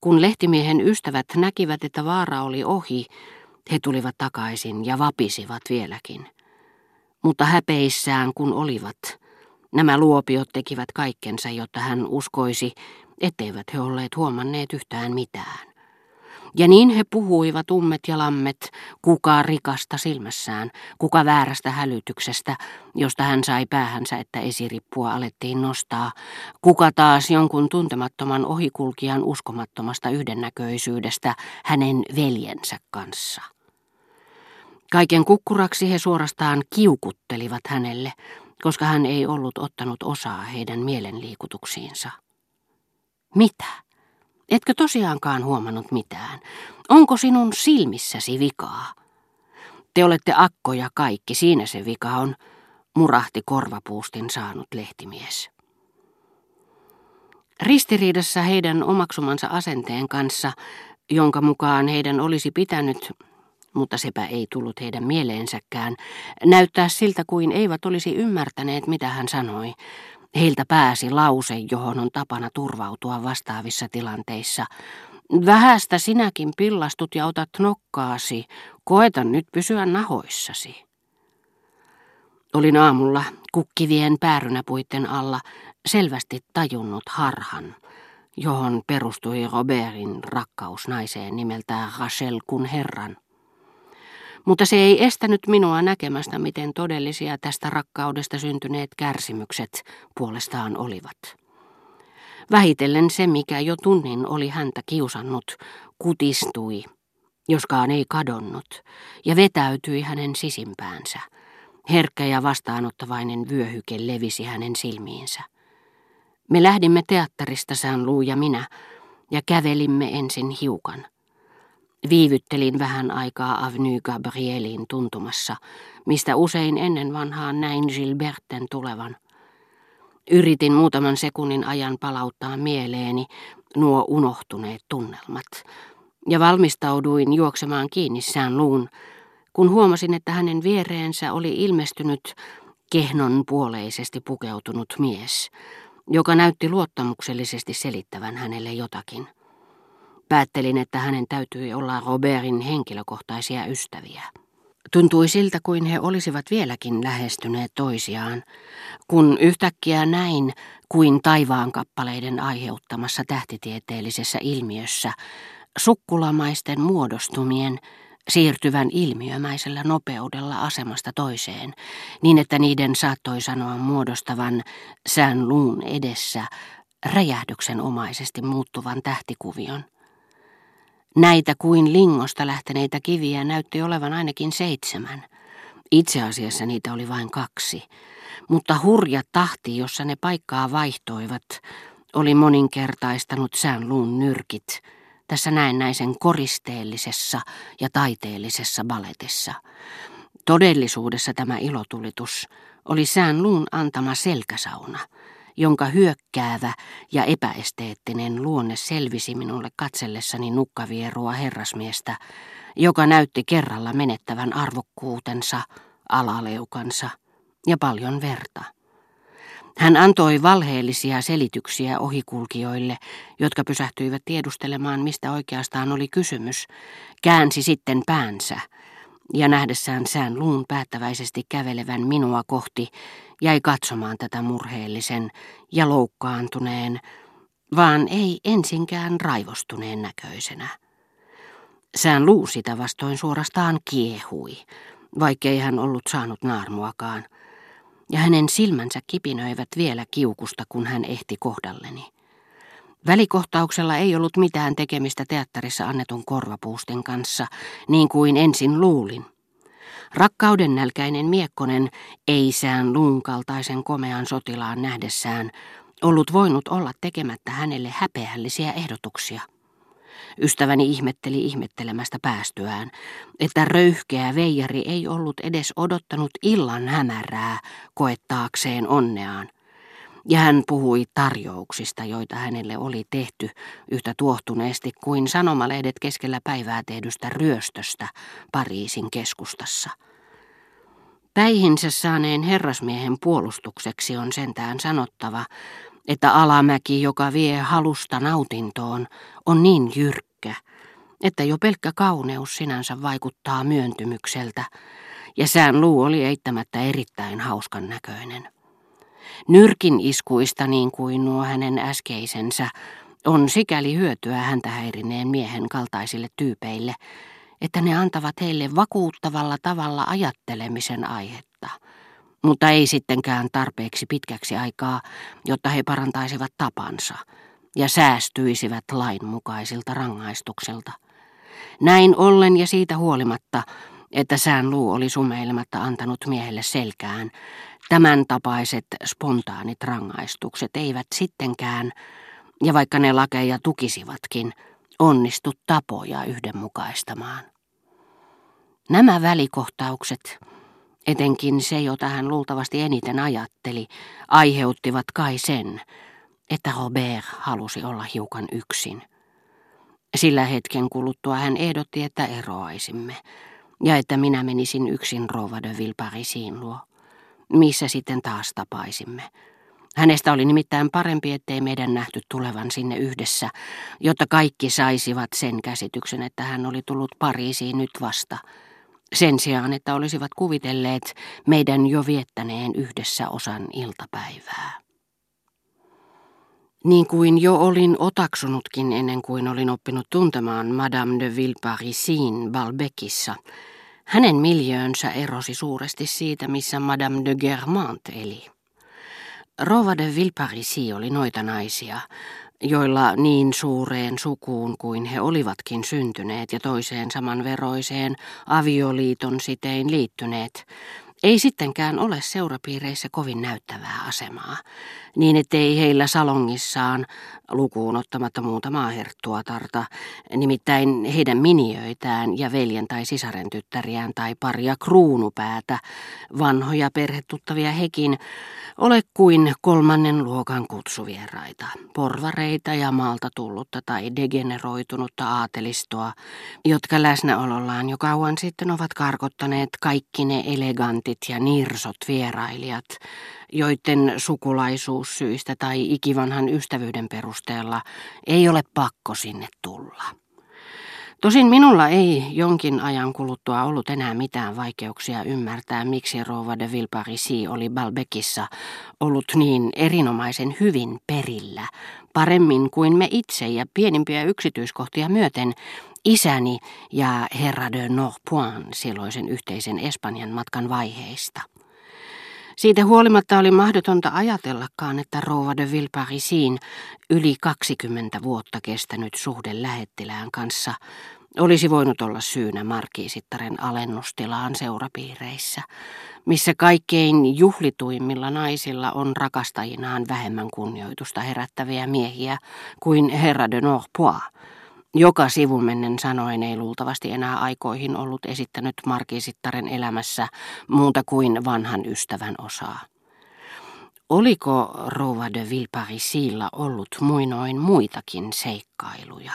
Kun lehtimiehen ystävät näkivät, että vaara oli ohi, he tulivat takaisin ja vapisivat vieläkin. Mutta häpeissään kun olivat, nämä luopiot tekivät kaikkensa, jotta hän uskoisi, etteivät he olleet huomanneet yhtään mitään. Ja niin he puhuivat ummet ja lammet, kuka rikasta silmässään, kuka väärästä hälytyksestä, josta hän sai päähänsä, että esirippua alettiin nostaa, kuka taas jonkun tuntemattoman ohikulkijan uskomattomasta yhdennäköisyydestä hänen veljensä kanssa. Kaiken kukkuraksi he suorastaan kiukuttelivat hänelle, koska hän ei ollut ottanut osaa heidän mielenliikutuksiinsa. Mitä? Etkö tosiaankaan huomannut mitään? Onko sinun silmissäsi vikaa? Te olette akkoja kaikki, siinä se vika on, murahti korvapuustin saanut lehtimies. Ristiriidassa heidän omaksumansa asenteen kanssa, jonka mukaan heidän olisi pitänyt, mutta sepä ei tullut heidän mieleensäkään, näyttää siltä kuin eivät olisi ymmärtäneet, mitä hän sanoi, Heiltä pääsi lause, johon on tapana turvautua vastaavissa tilanteissa. Vähästä sinäkin pillastut ja otat nokkaasi. Koeta nyt pysyä nahoissasi. Olin aamulla kukkivien päärynäpuitten alla selvästi tajunnut harhan, johon perustui Robertin rakkaus naiseen nimeltään Rachel kun herran. Mutta se ei estänyt minua näkemästä, miten todellisia tästä rakkaudesta syntyneet kärsimykset puolestaan olivat. Vähitellen se, mikä jo tunnin oli häntä kiusannut, kutistui, joskaan ei kadonnut, ja vetäytyi hänen sisimpäänsä. Herkkä ja vastaanottavainen vyöhyke levisi hänen silmiinsä. Me lähdimme teatterista, Luu ja minä, ja kävelimme ensin hiukan – Viivyttelin vähän aikaa Avenue Gabrielin tuntumassa, mistä usein ennen vanhaan näin Gilberten tulevan. Yritin muutaman sekunnin ajan palauttaa mieleeni nuo unohtuneet tunnelmat, ja valmistauduin juoksemaan kiinni sään luun, kun huomasin, että hänen viereensä oli ilmestynyt kehnon puoleisesti pukeutunut mies, joka näytti luottamuksellisesti selittävän hänelle jotakin. Päättelin, että hänen täytyi olla Robertin henkilökohtaisia ystäviä. Tuntui siltä, kuin he olisivat vieläkin lähestyneet toisiaan, kun yhtäkkiä näin kuin taivaan kappaleiden aiheuttamassa tähtitieteellisessä ilmiössä sukkulamaisten muodostumien siirtyvän ilmiömäisellä nopeudella asemasta toiseen, niin että niiden saattoi sanoa muodostavan sään luun edessä räjähdyksenomaisesti muuttuvan tähtikuvion. Näitä kuin lingosta lähteneitä kiviä näytti olevan ainakin seitsemän. Itse asiassa niitä oli vain kaksi, mutta hurja tahti, jossa ne paikkaa vaihtoivat, oli moninkertaistanut sään luun nyrkit tässä näennäisen koristeellisessa ja taiteellisessa baletessa. Todellisuudessa tämä ilotulitus oli sään luun antama selkäsauna – jonka hyökkäävä ja epäesteettinen luonne selvisi minulle katsellessani nukkavierua herrasmiestä, joka näytti kerralla menettävän arvokkuutensa, alaleukansa ja paljon verta. Hän antoi valheellisia selityksiä ohikulkijoille, jotka pysähtyivät tiedustelemaan, mistä oikeastaan oli kysymys, käänsi sitten päänsä ja nähdessään sään luun päättäväisesti kävelevän minua kohti, jäi katsomaan tätä murheellisen ja loukkaantuneen, vaan ei ensinkään raivostuneen näköisenä. Sään luu sitä vastoin suorastaan kiehui, vaikkei hän ollut saanut naarmuakaan, ja hänen silmänsä kipinöivät vielä kiukusta, kun hän ehti kohdalleni. Välikohtauksella ei ollut mitään tekemistä teatterissa annetun korvapuusten kanssa, niin kuin ensin luulin. Rakkauden nälkäinen miekkonen ei sään komean sotilaan nähdessään ollut voinut olla tekemättä hänelle häpeällisiä ehdotuksia. Ystäväni ihmetteli ihmettelemästä päästyään, että röyhkeä veijari ei ollut edes odottanut illan hämärää koettaakseen onneaan ja hän puhui tarjouksista, joita hänelle oli tehty yhtä tuohtuneesti kuin sanomalehdet keskellä päivää tehdystä ryöstöstä Pariisin keskustassa. Päihinsä saaneen herrasmiehen puolustukseksi on sentään sanottava, että alamäki, joka vie halusta nautintoon, on niin jyrkkä, että jo pelkkä kauneus sinänsä vaikuttaa myöntymykseltä, ja sään luu oli eittämättä erittäin hauskan näköinen. Nyrkin iskuista niin kuin nuo hänen äskeisensä on sikäli hyötyä häntä häirineen miehen kaltaisille tyypeille, että ne antavat heille vakuuttavalla tavalla ajattelemisen aihetta, mutta ei sittenkään tarpeeksi pitkäksi aikaa, jotta he parantaisivat tapansa ja säästyisivät lainmukaisilta rangaistukselta. Näin ollen ja siitä huolimatta, että sään luu oli sumeilematta antanut miehelle selkään, tämän tapaiset spontaanit rangaistukset eivät sittenkään, ja vaikka ne lakeja tukisivatkin, onnistu tapoja yhdenmukaistamaan. Nämä välikohtaukset, etenkin se, jota hän luultavasti eniten ajatteli, aiheuttivat kai sen, että Robert halusi olla hiukan yksin. Sillä hetken kuluttua hän ehdotti, että eroaisimme, ja että minä menisin yksin Rova de Villeparisin luo, missä sitten taas tapaisimme. Hänestä oli nimittäin parempi, ettei meidän nähty tulevan sinne yhdessä, jotta kaikki saisivat sen käsityksen, että hän oli tullut Pariisiin nyt vasta. Sen sijaan, että olisivat kuvitelleet meidän jo viettäneen yhdessä osan iltapäivää. Niin kuin jo olin otaksunutkin ennen kuin olin oppinut tuntemaan Madame de Villeparisin Balbekissa, hänen miljöönsä erosi suuresti siitä, missä Madame de Germant eli. Rova de Vilparisi oli noita naisia, joilla niin suureen sukuun kuin he olivatkin syntyneet ja toiseen samanveroiseen avioliiton sitein liittyneet, ei sittenkään ole seurapiireissä kovin näyttävää asemaa, niin ettei heillä salongissaan, lukuun ottamatta muutamaa herttuatarta, nimittäin heidän miniöitään ja veljen tai sisaren tyttäriään tai paria kruunupäätä, vanhoja perhetuttavia hekin, ole kuin kolmannen luokan kutsuvieraita, porvareita ja maalta tullutta tai degeneroitunutta aatelistoa, jotka läsnäolollaan jo kauan sitten ovat karkottaneet kaikki ne elegantit ja nirsot vierailijat, joiden sukulaisuussyistä tai ikivanhan ystävyyden perusteella ei ole pakko sinne tulla. Tosin minulla ei jonkin ajan kuluttua ollut enää mitään vaikeuksia ymmärtää, miksi Rova de Vilparisi oli Balbekissa ollut niin erinomaisen hyvin perillä, paremmin kuin me itse ja pienimpiä yksityiskohtia myöten isäni ja herra de Norpoint silloisen yhteisen Espanjan matkan vaiheista. Siitä huolimatta oli mahdotonta ajatellakaan, että rouva de Villeparisin yli 20 vuotta kestänyt suhde lähettilään kanssa olisi voinut olla syynä markiisittaren alennustilaan seurapiireissä, missä kaikkein juhlituimmilla naisilla on rakastajinaan vähemmän kunnioitusta herättäviä miehiä kuin herra de Norpois, joka sivumennen sanoen ei luultavasti enää aikoihin ollut esittänyt markiisittaren elämässä muuta kuin vanhan ystävän osaa. Oliko rouva de Villeparisilla ollut muinoin muitakin seikkailuja?